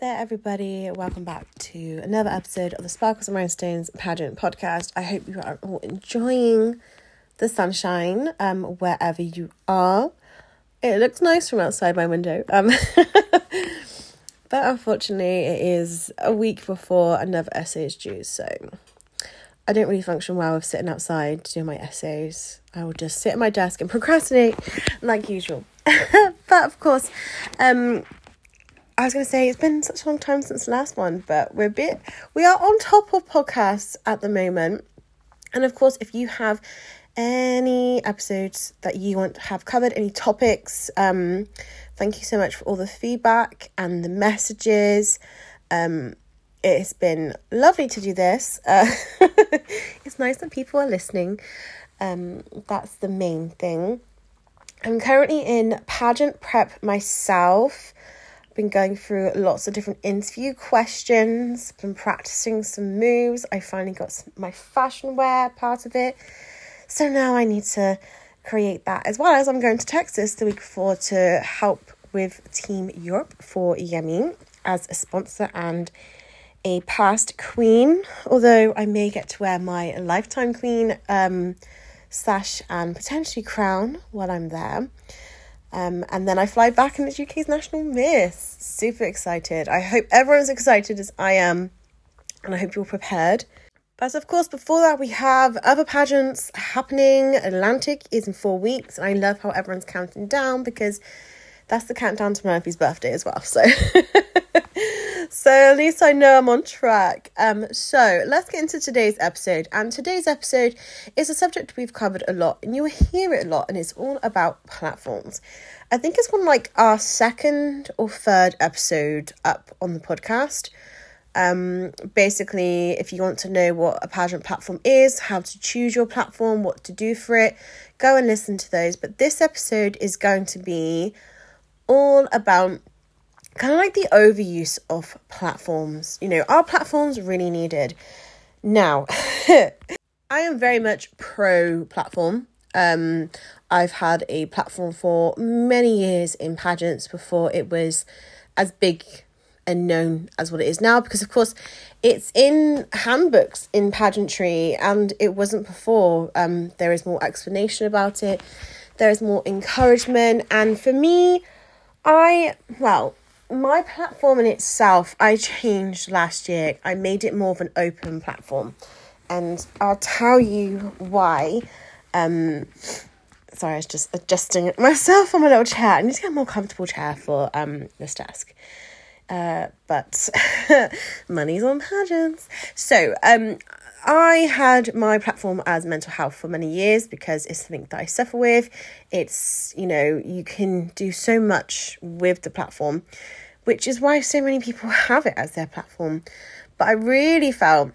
There, everybody. Welcome back to another episode of the Sparkles and Rhinestones pageant podcast. I hope you are all enjoying the sunshine um, wherever you are. It looks nice from outside my window. Um, but unfortunately, it is a week before another essay is due, so I don't really function well with sitting outside doing my essays. I will just sit at my desk and procrastinate like usual. but of course, um, I was going to say it's been such a long time since the last one, but we're a bit we are on top of podcasts at the moment. And of course, if you have any episodes that you want to have covered, any topics, um, thank you so much for all the feedback and the messages. Um, it has been lovely to do this. Uh, it's nice that people are listening. Um, that's the main thing. I'm currently in pageant prep myself been going through lots of different interview questions, been practicing some moves. I finally got some, my fashion wear part of it. So now I need to create that as well as I'm going to Texas the week before to help with Team Europe for Yemi as a sponsor and a past queen. Although I may get to wear my lifetime queen um, sash and potentially crown while I'm there. Um, and then I fly back in the UK's National Miss. Super excited. I hope everyone's excited as I am, and I hope you're prepared. But of course, before that, we have other pageants happening. Atlantic is in four weeks, and I love how everyone's counting down because that's the countdown to Murphy's birthday as well. So, so at least I know I'm on track. Um, so let's get into today's episode. And today's episode is a subject we've covered a lot, and you will hear it a lot, and it's all about platforms. I think it's one like our second or third episode up on the podcast. Um, basically, if you want to know what a pageant platform is, how to choose your platform, what to do for it, go and listen to those. But this episode is going to be all about kind of like the overuse of platforms. You know, our platforms really needed. Now, I am very much pro platform. Um, I've had a platform for many years in pageants before it was as big and known as what it is now because of course it's in handbooks in pageantry and it wasn't before um there is more explanation about it there is more encouragement and for me I, well, my platform in itself, I changed last year. I made it more of an open platform. And I'll tell you why. Um, sorry, I was just adjusting myself on my little chair. I need to get a more comfortable chair for um this desk. Uh, but money's on pageants. So, um, I had my platform as mental health for many years because it's something that I suffer with. It's, you know, you can do so much with the platform, which is why so many people have it as their platform. But I really felt,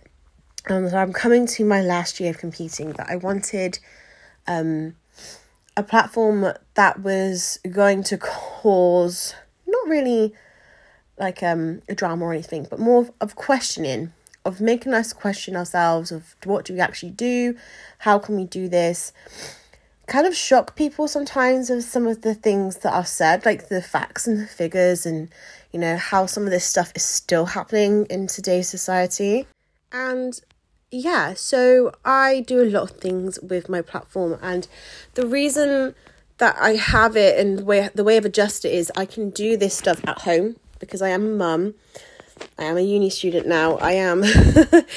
um, that I'm coming to my last year of competing, that I wanted um, a platform that was going to cause not really like um, a drama or anything, but more of questioning of making us question ourselves of what do we actually do? How can we do this? Kind of shock people sometimes of some of the things that are said like the facts and the figures and you know how some of this stuff is still happening in today's society. And yeah so i do a lot of things with my platform and the reason that i have it and the way the way i've adjusted it is i can do this stuff at home because i am a mum I am a uni student now. I am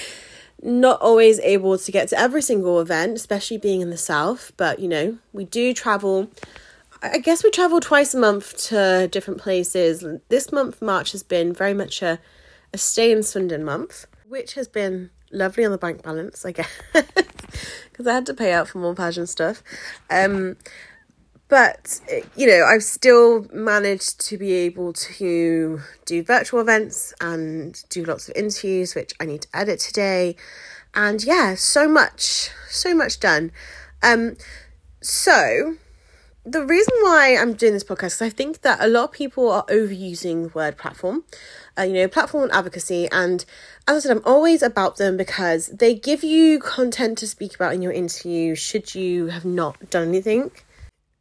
not always able to get to every single event, especially being in the south, but you know, we do travel. I guess we travel twice a month to different places. This month, March, has been very much a, a stay in Swindon month, which has been lovely on the bank balance, I guess, because I had to pay out for more pageant stuff. Um, but you know i've still managed to be able to do virtual events and do lots of interviews which i need to edit today. And yeah so much so much done. Um so the reason why i'm doing this podcast is i think that a lot of people are overusing the word platform uh, you know platform advocacy. And as i said i'm always about them because they give you content to speak about in your interview should you have not done anything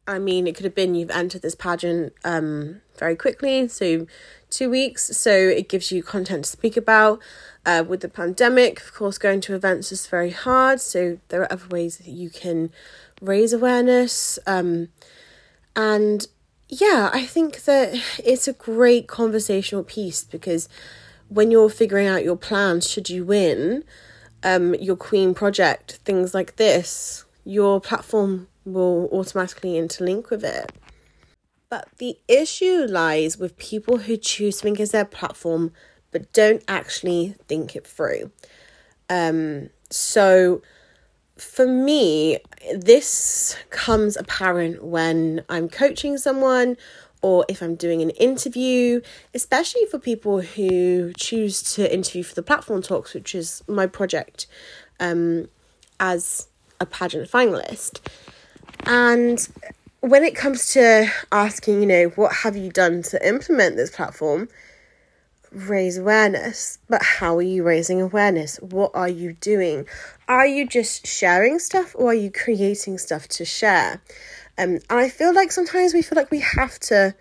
I mean, it could have been you've entered this pageant um, very quickly, so two weeks, so it gives you content to speak about. Uh, with the pandemic, of course, going to events is very hard, so there are other ways that you can raise awareness. Um, and yeah, I think that it's a great conversational piece because when you're figuring out your plans, should you win um, your Queen project, things like this, your platform will automatically interlink with it. But the issue lies with people who choose Think as their platform but don't actually think it through. Um, so for me, this comes apparent when I'm coaching someone or if I'm doing an interview, especially for people who choose to interview for the platform talks, which is my project um, as a pageant finalist. And when it comes to asking, you know, what have you done to implement this platform? Raise awareness. But how are you raising awareness? What are you doing? Are you just sharing stuff or are you creating stuff to share? Um, I feel like sometimes we feel like we have to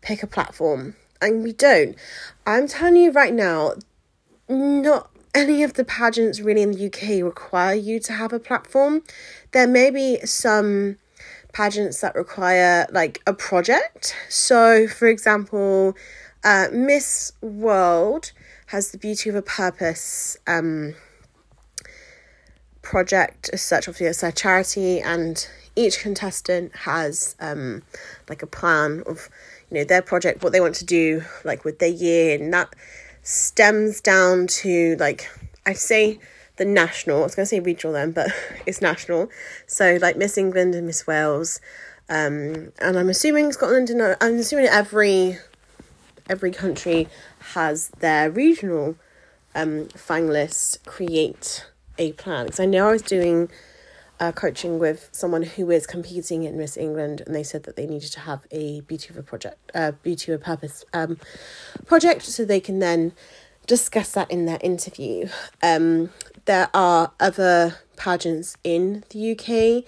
pick a platform and we don't. I'm telling you right now, not any of the pageants really in the UK require you to have a platform. There may be some pageants that require like a project. So, for example, uh, Miss World has the Beauty of a Purpose um, project as such. Obviously, it's a charity, and each contestant has um, like a plan of you know their project, what they want to do, like with their year, and that stems down to like I say the national. I was going to say regional then, but it's national. So like Miss England and Miss Wales, um, and I'm assuming Scotland and I'm assuming every every country has their regional um, finalists create a plan. Because I know I was doing uh, coaching with someone who is competing in Miss England, and they said that they needed to have a beauty of a project, uh, beauty of a purpose um, project, so they can then discuss that in their interview. Um, there are other pageants in the UK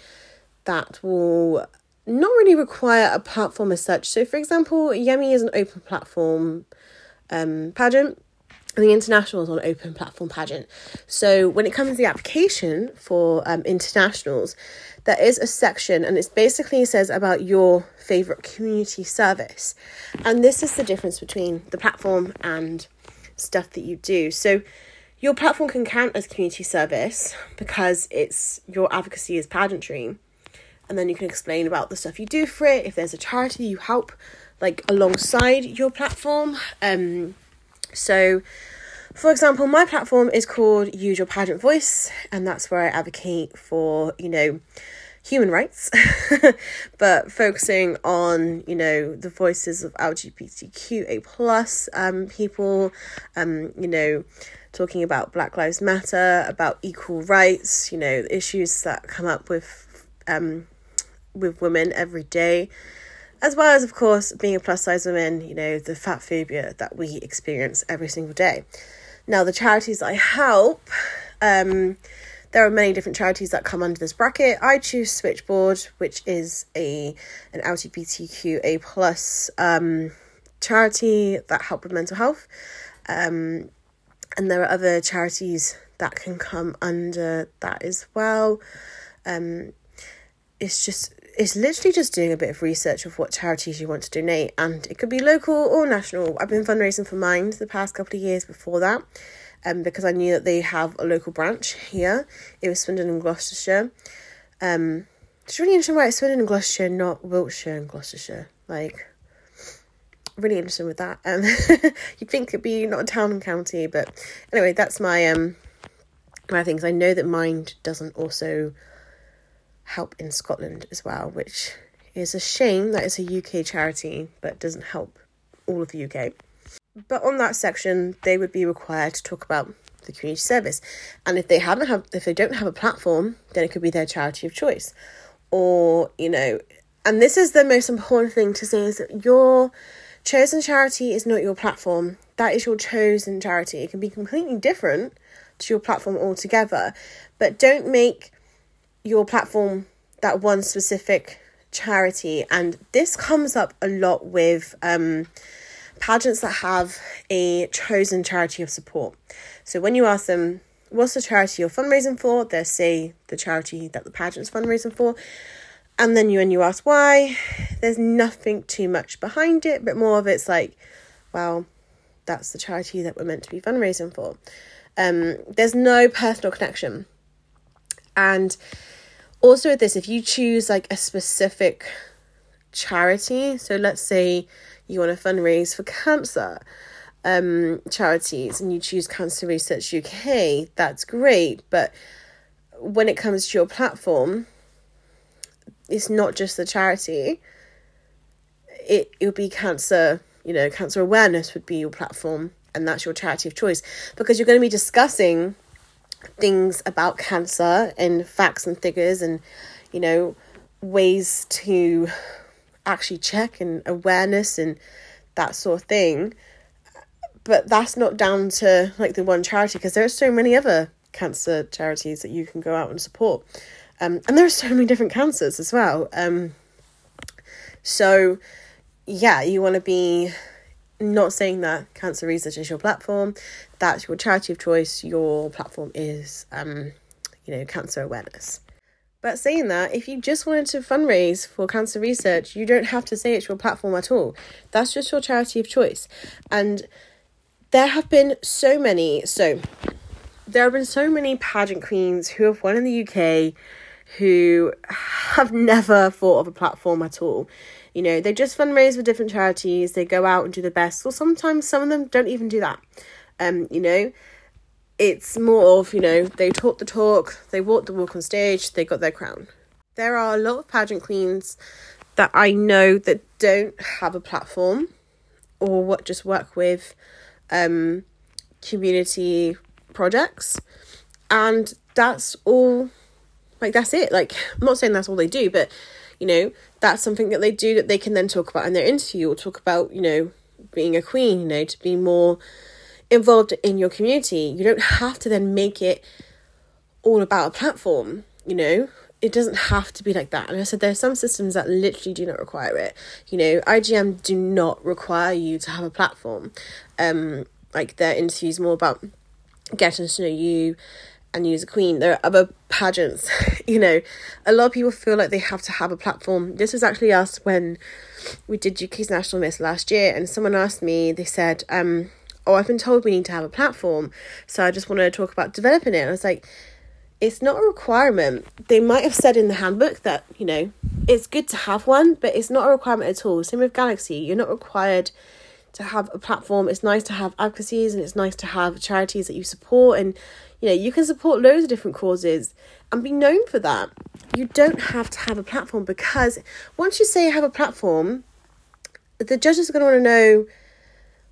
that will not really require a platform as such. So, for example, Yummy is an open platform um, pageant. The international is an open platform pageant. So when it comes to the application for um, internationals, there is a section and it basically says about your favorite community service. And this is the difference between the platform and stuff that you do. So your platform can count as community service because it's your advocacy is pageantry. And then you can explain about the stuff you do for it. If there's a charity you help like alongside your platform. Um so for example, my platform is called Use Your Pageant Voice, and that's where I advocate for, you know, human rights, but focusing on you know the voices of LGBTQA plus um, people, um, you know, talking about Black Lives Matter, about equal rights, you know, issues that come up with um, with women every day, as well as of course being a plus size woman, you know, the fat phobia that we experience every single day. Now, the charities I help. Um, there are many different charities that come under this bracket. I choose Switchboard, which is a an LGBTQA plus um, charity that help with mental health, um, and there are other charities that can come under that as well. Um, it's just it's literally just doing a bit of research of what charities you want to donate, and it could be local or national. I've been fundraising for Mind the past couple of years before that um, because I knew that they have a local branch here. It was Swindon and Gloucestershire. Um, it's really interesting why it's Swindon and Gloucestershire, not Wiltshire and Gloucestershire. Like, really interesting with that. Um, you'd think it'd be not a town and county, but anyway, that's my um my things. I know that Mind doesn't also help in Scotland as well, which is a shame that it's a UK charity, but doesn't help all of the UK. But on that section, they would be required to talk about the community service. And if they haven't have if they don't have a platform, then it could be their charity of choice. Or, you know, and this is the most important thing to say is that your chosen charity is not your platform. That is your chosen charity. It can be completely different to your platform altogether. But don't make your platform that one specific charity, and this comes up a lot with um, pageants that have a chosen charity of support. So when you ask them, what's the charity you're fundraising for? They say the charity that the pageant's fundraising for. And then you and you ask why, there's nothing too much behind it, but more of it's like, well, that's the charity that we're meant to be fundraising for. Um, there's no personal connection. And also with this, if you choose like a specific charity, so let's say you want to fundraise for cancer um, charities and you choose Cancer Research UK, that's great. But when it comes to your platform, it's not just the charity. It it would be cancer, you know, cancer awareness would be your platform, and that's your charity of choice because you're going to be discussing things about cancer and facts and figures and you know ways to actually check and awareness and that sort of thing. But that's not down to like the one charity because there are so many other cancer charities that you can go out and support. Um, and there are so many different cancers as well. Um, so yeah you want to be not saying that cancer research is your platform that's your charity of choice your platform is um, you know cancer awareness but saying that, if you just wanted to fundraise for cancer research, you don't have to say it's your platform at all. That's just your charity of choice. And there have been so many, so there have been so many pageant queens who have won in the UK who have never thought of a platform at all. You know, they just fundraise for different charities, they go out and do the best, or sometimes some of them don't even do that. Um, you know, it's more of, you know, they talk the talk, they walk the walk on stage, they got their crown. There are a lot of pageant queens that I know that don't have a platform or what just work with um, community projects. And that's all, like, that's it. Like, I'm not saying that's all they do, but, you know, that's something that they do that they can then talk about in their interview or talk about, you know, being a queen, you know, to be more involved in your community. You don't have to then make it all about a platform, you know? It doesn't have to be like that. And I said there are some systems that literally do not require it. You know, IGM do not require you to have a platform. Um, like their interviews more about getting to know you and you as a queen. There are other pageants, you know. A lot of people feel like they have to have a platform. This was actually asked when we did UK's National Miss last year, and someone asked me, they said, um, oh, I've been told we need to have a platform, so I just want to talk about developing it. And I was like, it's not a requirement. They might have said in the handbook that, you know, it's good to have one, but it's not a requirement at all. Same with Galaxy. You're not required to have a platform. It's nice to have advocacies and it's nice to have charities that you support. And, you know, you can support loads of different causes and be known for that. You don't have to have a platform because once you say you have a platform, the judges are going to want to know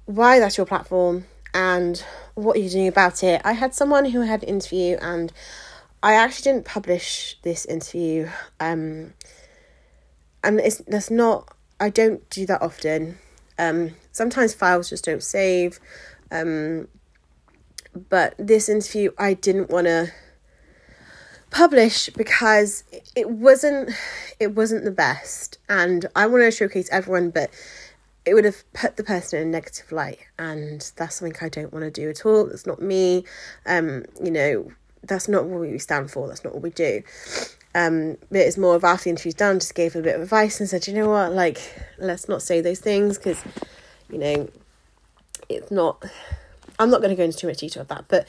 why that's your platform and what you're doing about it. I had someone who had an interview and I actually didn't publish this interview. Um, and it's that's not I don't do that often. Um, sometimes files just don't save. Um, but this interview I didn't want to publish because it wasn't it wasn't the best and I want to showcase everyone but it would have put the person in a negative light and that's something I don't want to do at all. That's not me. Um, you know, that's not what we stand for, that's not what we do. Um, but it's more of after the interview's done, just gave a bit of advice and said, you know what, like, let's not say those things because, you know, it's not I'm not going to go into too much detail of that, but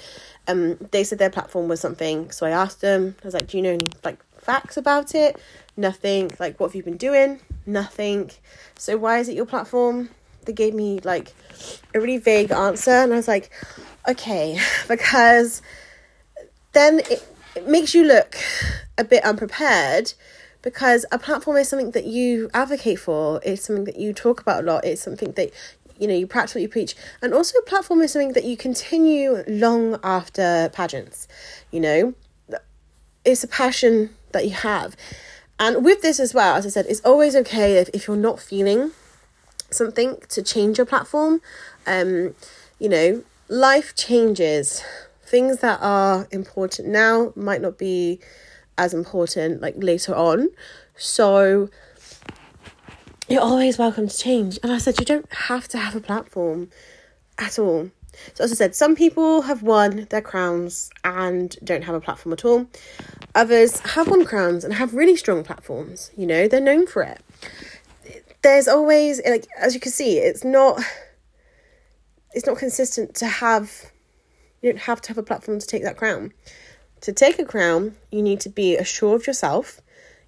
um, they said their platform was something. So I asked them, I was like, do you know any like facts about it? Nothing. Like, what have you been doing? Nothing. So why is it your platform? They gave me like a really vague answer, and I was like, okay, because then it, it makes you look a bit unprepared because a platform is something that you advocate for it's something that you talk about a lot it's something that you know you practice what you preach and also a platform is something that you continue long after pageants you know it's a passion that you have and with this as well, as I said, it's always okay if, if you're not feeling something to change your platform. Um, you know, life changes. Things that are important now might not be as important like later on. So you're always welcome to change. And I said, you don't have to have a platform at all. So, as I said, some people have won their crowns and don't have a platform at all. Others have won crowns and have really strong platforms. You know, they're known for it. There's always, like, as you can see, it's not. It's not consistent to have. You don't have to have a platform to take that crown. To take a crown, you need to be assured of yourself.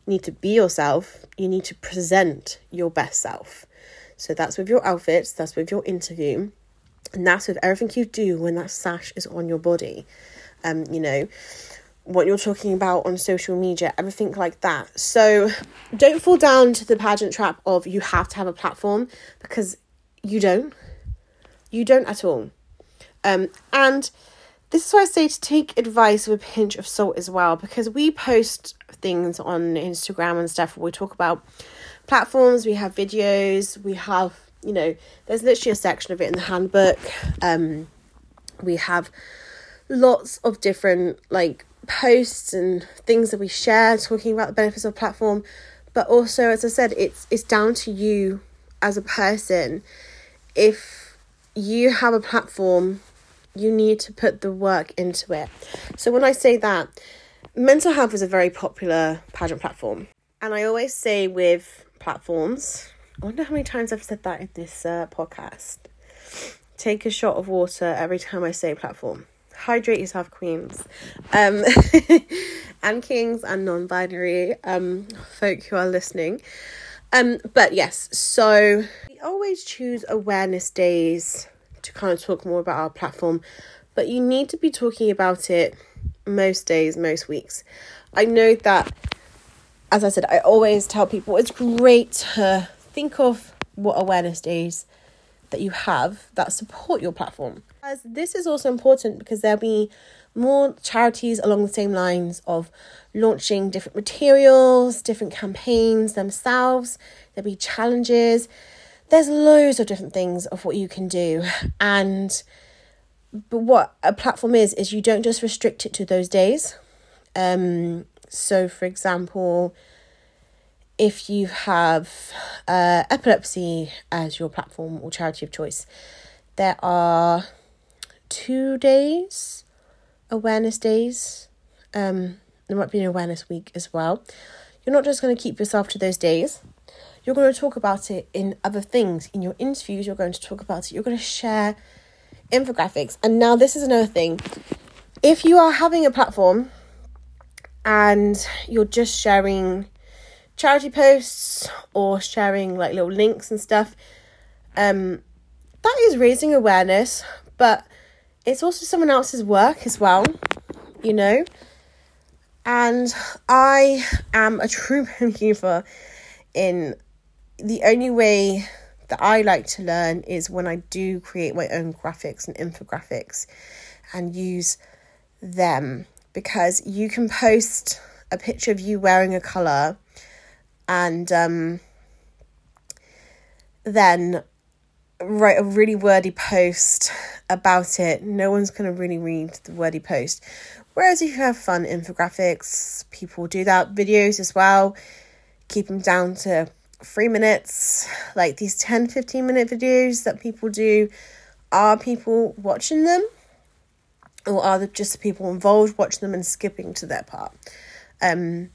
You need to be yourself. You need to present your best self. So that's with your outfits. That's with your interview and that's with everything you do when that sash is on your body. Um, you know, what you're talking about on social media, everything like that. So don't fall down to the pageant trap of you have to have a platform because you don't. You don't at all. Um, and this is why I say to take advice with a pinch of salt as well, because we post things on Instagram and stuff we talk about platforms, we have videos, we have you know, there's literally a section of it in the handbook. Um, we have lots of different like posts and things that we share talking about the benefits of platform. But also, as I said, it's it's down to you as a person. If you have a platform, you need to put the work into it. So when I say that, mental health is a very popular pageant platform. And I always say with platforms, I wonder how many times I've said that in this uh, podcast. Take a shot of water every time I say platform. Hydrate yourself, queens. Um, and kings and non binary um, folk who are listening. Um, but yes, so we always choose awareness days to kind of talk more about our platform, but you need to be talking about it most days, most weeks. I know that, as I said, I always tell people it's great to think of what awareness days that you have that support your platform. As this is also important because there'll be more charities along the same lines of launching different materials, different campaigns themselves. There'll be challenges. There's loads of different things of what you can do. And but what a platform is is you don't just restrict it to those days. Um so for example, if you have uh, epilepsy as your platform or charity of choice, there are two days, awareness days. Um, there might be an awareness week as well. You're not just going to keep yourself to those days. You're going to talk about it in other things. In your interviews, you're going to talk about it. You're going to share infographics. And now, this is another thing. If you are having a platform and you're just sharing charity posts or sharing like little links and stuff. Um, that is raising awareness, but it's also someone else's work as well, you know. And I am a true believer in the only way that I like to learn is when I do create my own graphics and infographics and use them because you can post a picture of you wearing a colour and um, then write a really wordy post about it. No one's going to really read the wordy post. Whereas if you have fun infographics, people do that. Videos as well, keep them down to three minutes. Like these 10 15 minute videos that people do, are people watching them? Or are just people involved watching them and skipping to their part? Um,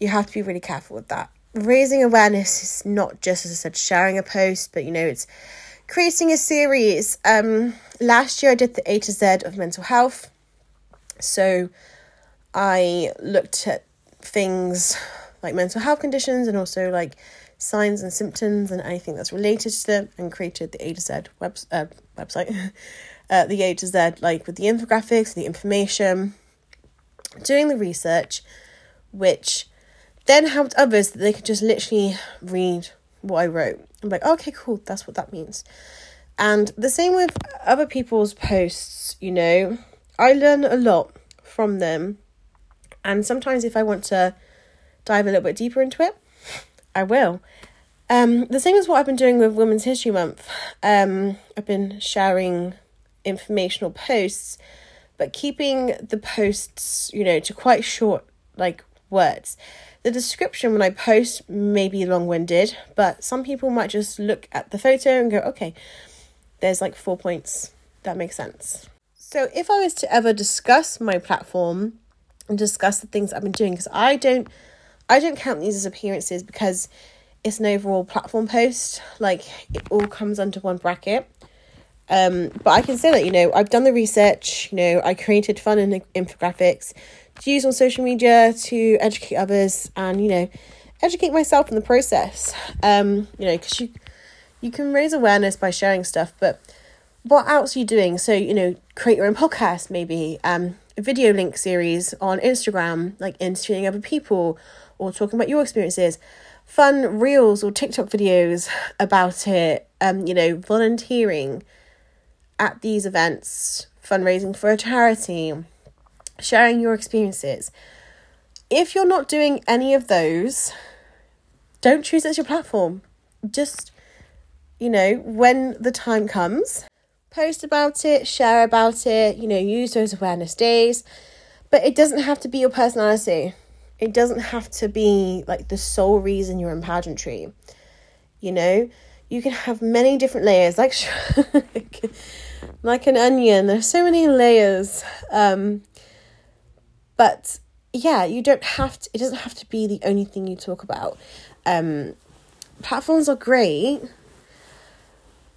you have to be really careful with that raising awareness is not just, as I said, sharing a post, but you know, it's creating a series. Um, last year I did the A to Z of mental health. So I looked at things like mental health conditions and also like signs and symptoms and anything that's related to them and created the A to Z web, uh, website, uh, the A to Z, like with the infographics, the information, doing the research, which then helped others that they could just literally read what I wrote. I'm like, okay, cool, that's what that means. And the same with other people's posts, you know, I learn a lot from them. And sometimes if I want to dive a little bit deeper into it, I will. Um, the same as what I've been doing with Women's History Month. Um, I've been sharing informational posts, but keeping the posts, you know, to quite short, like words. The description when I post may be long winded, but some people might just look at the photo and go, okay, there's like four points. That makes sense. So if I was to ever discuss my platform and discuss the things I've been doing, because I don't I don't count these as appearances because it's an overall platform post. Like it all comes under one bracket. Um, but I can say that, you know, I've done the research, you know, I created fun and infographics to use on social media to educate others and, you know, educate myself in the process. Um, you know, because you you can raise awareness by sharing stuff, but what else are you doing? So, you know, create your own podcast, maybe, um, a video link series on Instagram, like interviewing other people or talking about your experiences, fun reels or TikTok videos about it, um, you know, volunteering at these events, fundraising for a charity, sharing your experiences. If you're not doing any of those, don't choose it as your platform. Just, you know, when the time comes, post about it, share about it, you know, use those awareness days. But it doesn't have to be your personality. It doesn't have to be like the sole reason you're in pageantry. You know, you can have many different layers. Like like an onion. There's so many layers. Um, but yeah, you don't have to, it doesn't have to be the only thing you talk about. Um, platforms are great,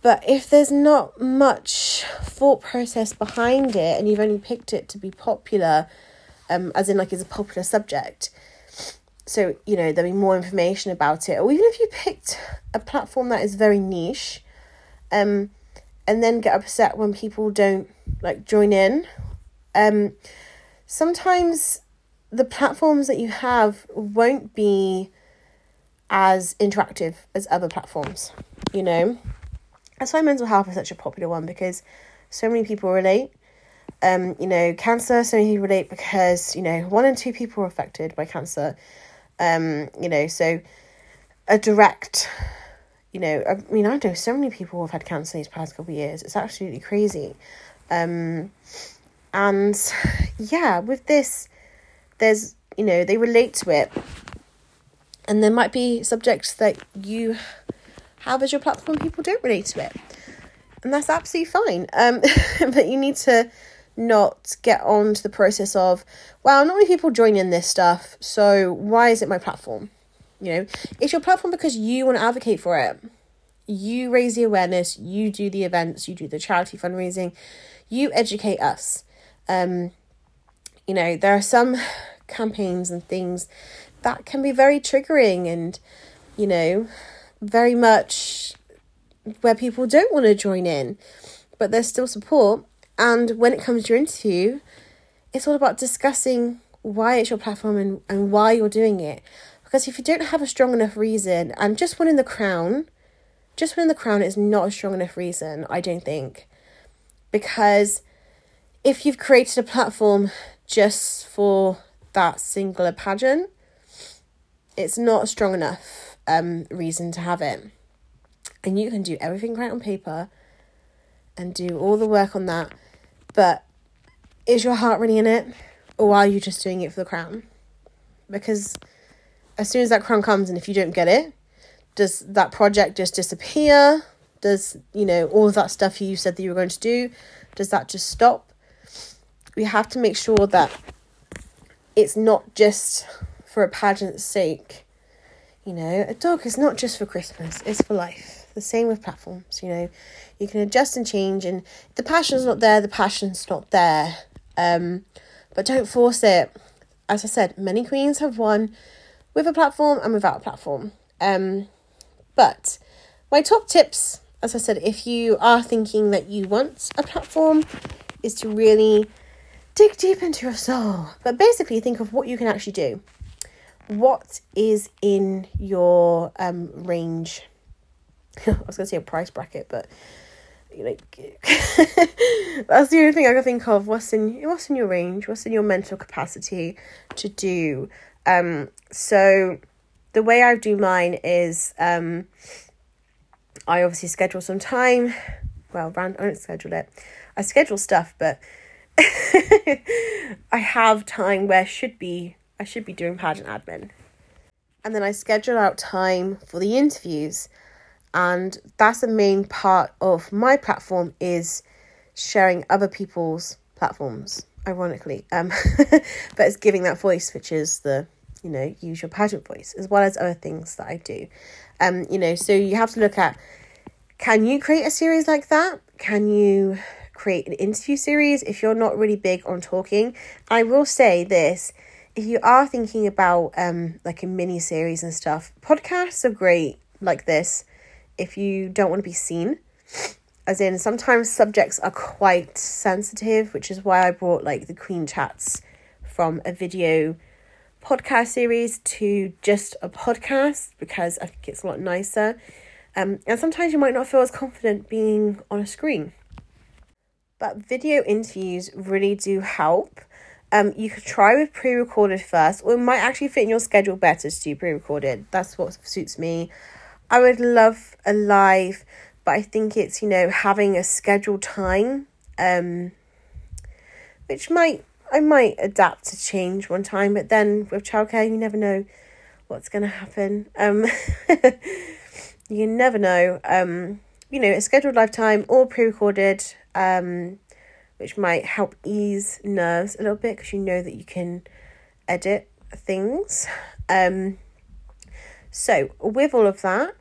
but if there's not much thought process behind it and you've only picked it to be popular, um, as in like it's a popular subject, so you know there'll be more information about it, or even if you picked a platform that is very niche, um, and then get upset when people don't like join in. Um, sometimes the platforms that you have won't be as interactive as other platforms, you know. That's why mental health is such a popular one because so many people relate. Um, you know, cancer, so many people relate because, you know, one in two people are affected by cancer. Um, you know, so a direct you know, I mean, I know so many people who have had cancer these past couple of years. It's absolutely crazy. Um, and yeah, with this, there's, you know, they relate to it. And there might be subjects that you have as your platform, people don't relate to it. And that's absolutely fine. Um, but you need to not get on to the process of, well, not many people join in this stuff, so why is it my platform? You know, it's your platform because you want to advocate for it. You raise the awareness, you do the events, you do the charity fundraising, you educate us. Um, you know, there are some campaigns and things that can be very triggering and, you know, very much where people don't want to join in, but there's still support. And when it comes to your interview, it's all about discussing why it's your platform and, and why you're doing it. Because if you don't have a strong enough reason, and just winning the crown, just winning the crown is not a strong enough reason, I don't think. Because if you've created a platform just for that singular pageant, it's not a strong enough um, reason to have it. And you can do everything great on paper and do all the work on that, but is your heart really in it? Or are you just doing it for the crown? Because as soon as that crown comes and if you don't get it, does that project just disappear? Does, you know, all of that stuff you said that you were going to do, does that just stop? We have to make sure that it's not just for a pageant's sake. You know, a dog is not just for Christmas, it's for life. The same with platforms, you know. You can adjust and change and the passion's not there, the passion's not there. Um, but don't force it. As I said, many queens have won with a platform and without a platform. Um, but my top tips, as I said, if you are thinking that you want a platform, is to really dig deep into your soul. But basically, think of what you can actually do. What is in your um, range? I was going to say a price bracket, but like that's the only thing I can think of. What's in what's in your range? What's in your mental capacity to do? Um, so the way I do mine is um, I obviously schedule some time. Well, rand- I don't schedule it. I schedule stuff, but I have time where should be I should be doing pageant admin. And then I schedule out time for the interviews. And that's the main part of my platform is sharing other people's platforms, ironically. Um, but it's giving that voice, which is the, you know, use your pageant voice, as well as other things that I do. Um, you know, so you have to look at can you create a series like that? Can you create an interview series if you're not really big on talking? I will say this if you are thinking about um like a mini series and stuff, podcasts are great like this if you don't want to be seen. As in sometimes subjects are quite sensitive, which is why I brought like the Queen Chats from a video podcast series to just a podcast because I think it's a lot nicer. Um, and sometimes you might not feel as confident being on a screen. Video interviews really do help. Um, you could try with pre recorded first, or it might actually fit in your schedule better to do pre recorded. That's what suits me. I would love a live, but I think it's, you know, having a scheduled time, um, which might, I might adapt to change one time, but then with childcare, you never know what's going to happen. Um, you never know. Um, you know, a scheduled lifetime or pre-recorded, um, which might help ease nerves a little bit because you know that you can edit things. Um, so with all of that,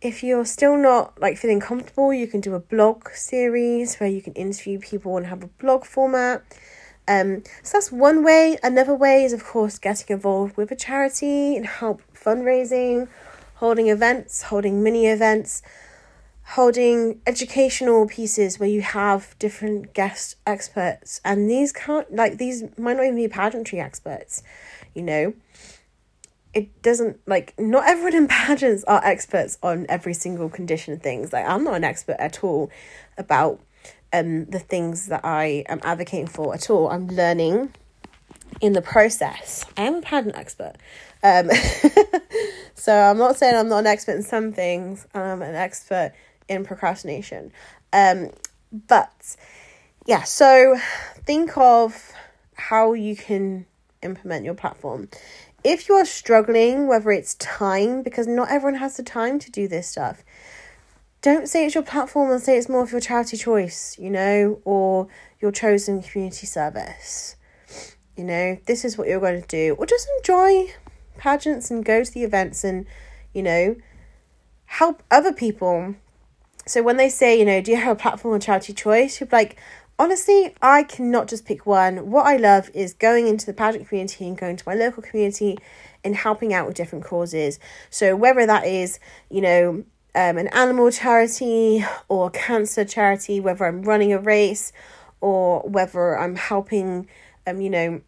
if you're still not like feeling comfortable, you can do a blog series where you can interview people and have a blog format. Um, so that's one way. Another way is, of course, getting involved with a charity and help fundraising holding events, holding mini events, holding educational pieces where you have different guest experts. And these can't, like, these might not even be pageantry experts, you know? It doesn't, like, not everyone in pageants are experts on every single condition of things. Like, I'm not an expert at all about um the things that I am advocating for at all. I'm learning in the process. I am a pageant expert. Um, so I'm not saying I'm not an expert in some things. I'm an expert in procrastination. Um, but yeah, so think of how you can implement your platform. If you are struggling, whether it's time, because not everyone has the time to do this stuff, don't say it's your platform and say it's more of your charity choice, you know, or your chosen community service. You know, this is what you're going to do, or just enjoy pageants and go to the events and, you know, help other people. So when they say, you know, do you have a platform or charity choice? You're like, honestly, I cannot just pick one. What I love is going into the pageant community and going to my local community and helping out with different causes. So whether that is, you know, um, an animal charity or cancer charity, whether I'm running a race or whether I'm helping, um, you know,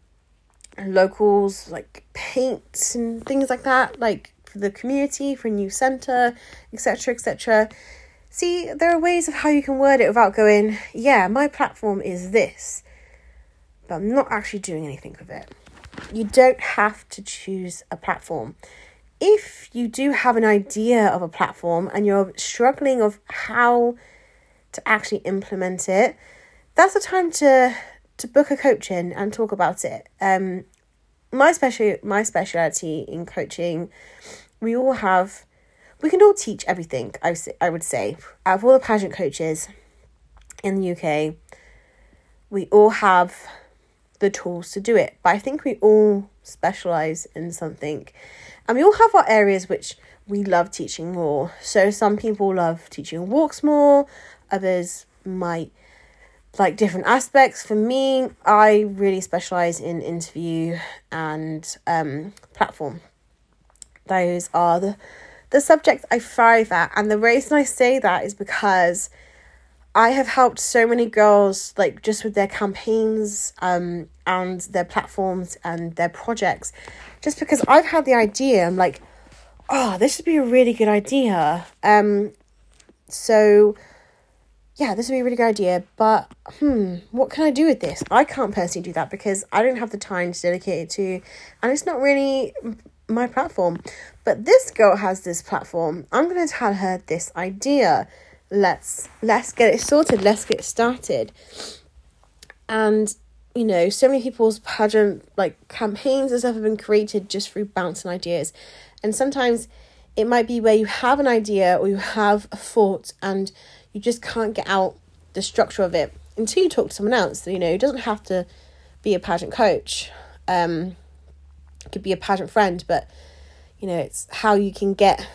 locals like paints and things like that, like for the community, for a new centre, etc. etc. See, there are ways of how you can word it without going, yeah, my platform is this, but I'm not actually doing anything with it. You don't have to choose a platform. If you do have an idea of a platform and you're struggling of how to actually implement it, that's the time to to book a coaching and talk about it. Um, my special my speciality in coaching, we all have, we can all teach everything. I I would say out of all the pageant coaches in the UK, we all have the tools to do it. But I think we all specialize in something, and we all have our areas which we love teaching more. So some people love teaching walks more, others might like different aspects. For me, I really specialize in interview and um, platform. Those are the the subject I thrive at, and the reason I say that is because I have helped so many girls, like just with their campaigns, um, and their platforms and their projects, just because I've had the idea. I'm like, oh, this would be a really good idea. Um, so yeah, this would be a really good idea, but hmm, what can I do with this? I can't personally do that because I don't have the time to dedicate it to, and it's not really my platform. But this girl has this platform. I'm going to tell her this idea. Let's let's get it sorted. Let's get started. And you know, so many people's pageant like campaigns and stuff have been created just through bouncing ideas. And sometimes it might be where you have an idea or you have a thought and you just can't get out the structure of it until you talk to someone else. You know, it doesn't have to be a pageant coach. Um, it could be a pageant friend, but you know, it's how you can get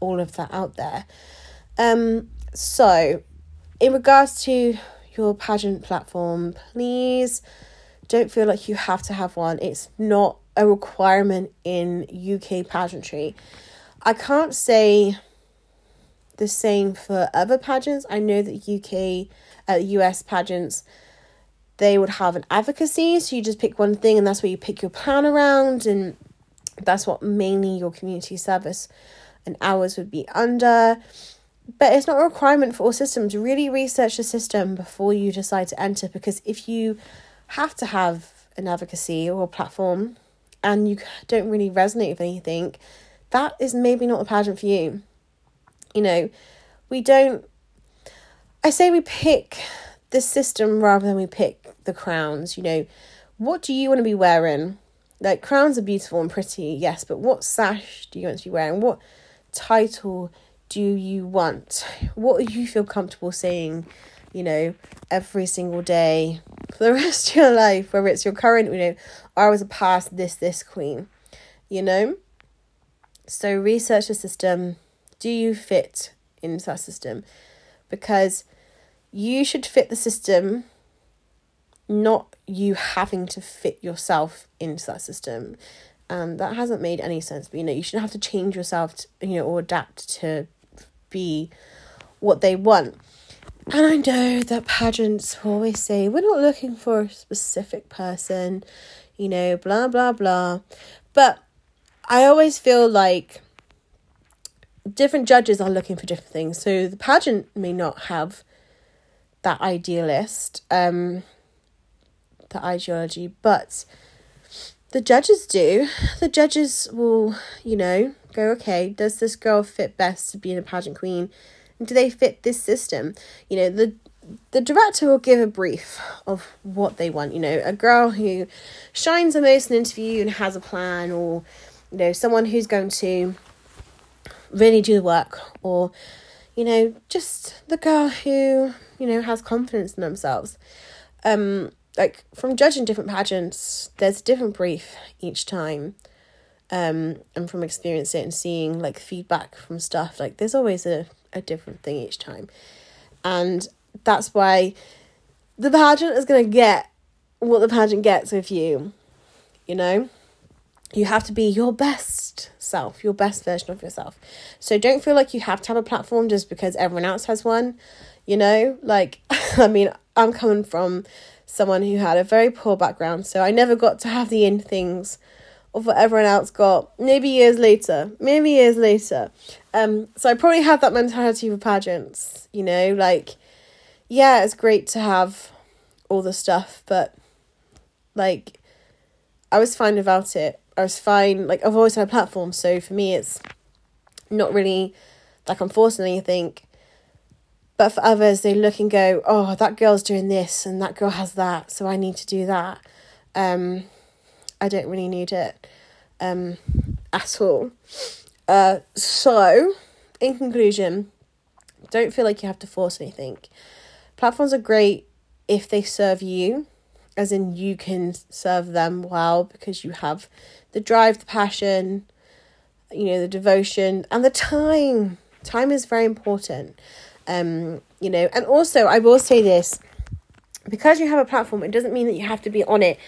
all of that out there. Um, so in regards to your pageant platform, please don't feel like you have to have one. It's not a requirement in UK pageantry. I can't say the same for other pageants. I know that UK, uh, US pageants, they would have an advocacy, so you just pick one thing and that's where you pick your plan around, and that's what mainly your community service and hours would be under. But it's not a requirement for all systems. Really research the system before you decide to enter because if you have to have an advocacy or a platform and you don't really resonate with anything, that is maybe not a pageant for you. You know, we don't, I say we pick the system rather than we pick the crowns. You know, what do you want to be wearing? Like, crowns are beautiful and pretty, yes, but what sash do you want to be wearing? What title do you want? What do you feel comfortable saying, you know, every single day for the rest of your life, whether it's your current, you know, I was a past this, this queen, you know? So research the system. Do you fit into that system? Because you should fit the system, not you having to fit yourself into that system. Um, that hasn't made any sense. But you know, you shouldn't have to change yourself, to, you know, or adapt to be what they want. And I know that pageants always say we're not looking for a specific person, you know, blah blah blah. But I always feel like different judges are looking for different things. So the pageant may not have that idealist, um, ideology, but the judges do. The judges will, you know, go, okay, does this girl fit best to being a pageant queen? And do they fit this system? You know, the the director will give a brief of what they want. You know, a girl who shines the most in an interview and has a plan, or you know, someone who's going to really do the work, or you know, just the girl who you know has confidence in themselves. Um, like from judging different pageants, there's a different brief each time. Um, and from experiencing it and seeing like feedback from stuff, like there's always a, a different thing each time. And that's why the pageant is gonna get what the pageant gets with you. You know? You have to be your best self, your best version of yourself. So don't feel like you have to have a platform just because everyone else has one. You know, like I mean, I'm coming from someone who had a very poor background, so I never got to have the in things of what everyone else got. Maybe years later, maybe years later. Um, so I probably had that mentality for pageants, you know, like, yeah, it's great to have all the stuff, but like, I was fine without it. I was fine, like, I've always had a platform, so for me, it's not really like I'm forcing anything. But for others, they look and go, oh, that girl's doing this and that girl has that, so I need to do that. Um, I don't really need it um, at all. Uh, so, in conclusion, don't feel like you have to force anything. Platforms are great if they serve you, as in you can serve them well because you have the drive, the passion, you know, the devotion, and the time. Time is very important. Um, you know, and also I will say this because you have a platform, it doesn't mean that you have to be on it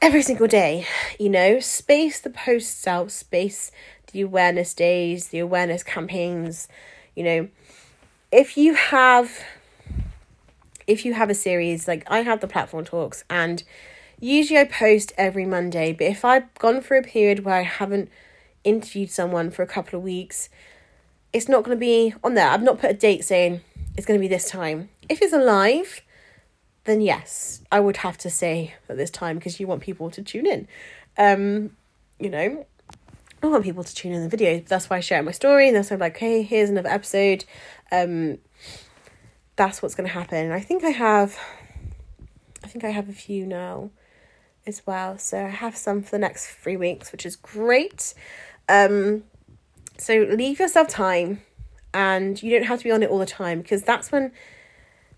every single day. You know, space the posts out, space the awareness days, the awareness campaigns. You know, if you have if you have a series like I have the platform talks and usually I post every Monday, but if I've gone through a period where I haven't interviewed someone for a couple of weeks, it's not going to be on there. I've not put a date saying it's going to be this time. If it's alive, then yes, I would have to say at this time because you want people to tune in. Um, you know, I want people to tune in the videos. That's why I share my story, and that's why I'm like, hey, here's another episode. Um, that's what's going to happen. I think I have, I think I have a few now as well. So I have some for the next three weeks, which is great. Um, so leave yourself time and you don't have to be on it all the time because that's when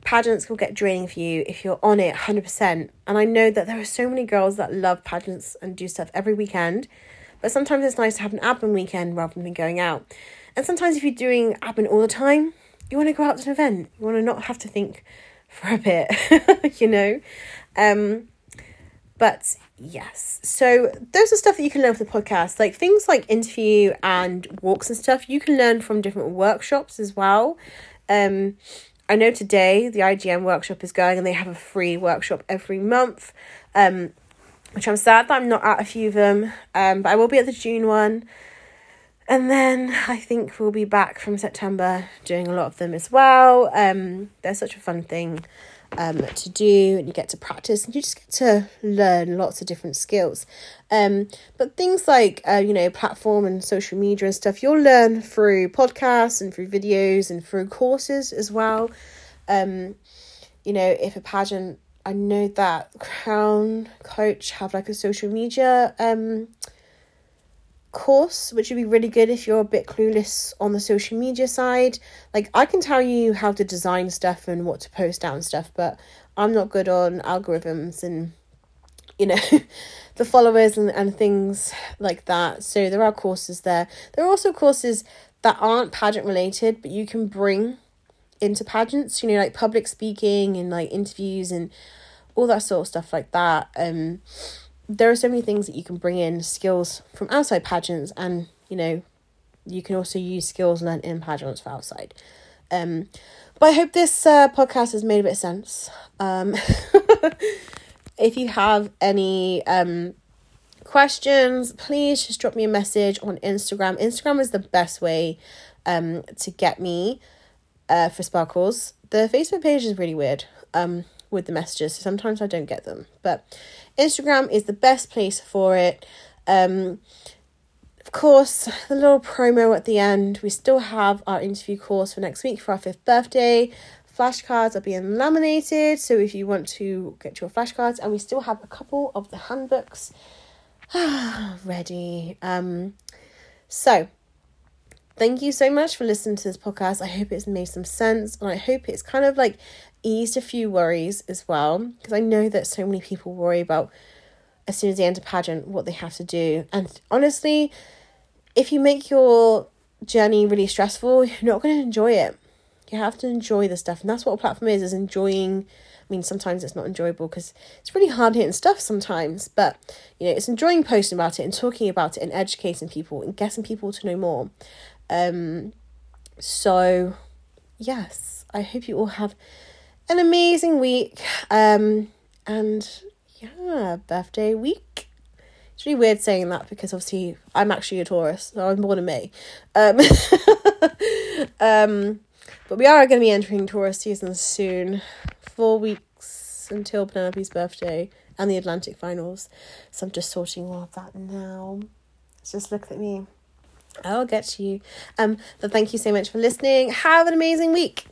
pageants will get draining for you if you're on it 100%. And I know that there are so many girls that love pageants and do stuff every weekend, but sometimes it's nice to have an admin weekend rather than going out. And sometimes if you're doing admin all the time, you want to go out to an event. You want to not have to think for a bit, you know? Um, but yes, so those are stuff that you can learn from the podcast, like things like interview and walks and stuff. You can learn from different workshops as well. Um, I know today the IGN workshop is going and they have a free workshop every month. Um, which I'm sad that I'm not at a few of them. Um, but I will be at the June one. And then I think we'll be back from September doing a lot of them as well. Um, they're such a fun thing um, to do, and you get to practice, and you just get to learn lots of different skills. Um, but things like uh, you know platform and social media and stuff, you'll learn through podcasts and through videos and through courses as well. Um, you know, if a pageant, I know that Crown Coach have like a social media um course, which would be really good if you're a bit clueless on the social media side. Like, I can tell you how to design stuff and what to post down stuff, but I'm not good on algorithms and, you know, the followers and, and things like that. So, there are courses there. There are also courses that aren't pageant related, but you can bring into pageants, you know, like public speaking and like interviews and all that sort of stuff like that. Um, there are so many things that you can bring in skills from outside pageants and you know you can also use skills learned in pageants for outside. Um but i hope this uh, podcast has made a bit of sense. Um if you have any um questions please just drop me a message on instagram. Instagram is the best way um to get me uh for sparkles. The facebook page is really weird um with the messages so sometimes i don't get them. But Instagram is the best place for it. Um, of course, the little promo at the end. We still have our interview course for next week for our fifth birthday. Flashcards are being laminated, so if you want to get your flashcards, and we still have a couple of the handbooks ready. Um, so thank you so much for listening to this podcast. I hope it's made some sense, and I hope it's kind of like eased a few worries as well because I know that so many people worry about as soon as they enter pageant what they have to do. And honestly, if you make your journey really stressful, you're not going to enjoy it. You have to enjoy the stuff, and that's what a platform is: is enjoying. I mean, sometimes it's not enjoyable because it's really hard hitting stuff sometimes, but you know, it's enjoying posting about it and talking about it and educating people and getting people to know more. Um, so yes, I hope you all have an amazing week. Um, and yeah, birthday week. It's really weird saying that because obviously I'm actually a Taurus, so I'm born in May. Um, um, but we are going to be entering Taurus season soon. Four weeks until Penelope's birthday and the Atlantic finals. So I'm just sorting all of that now. Just look at me. I'll get to you. Um, but thank you so much for listening. Have an amazing week.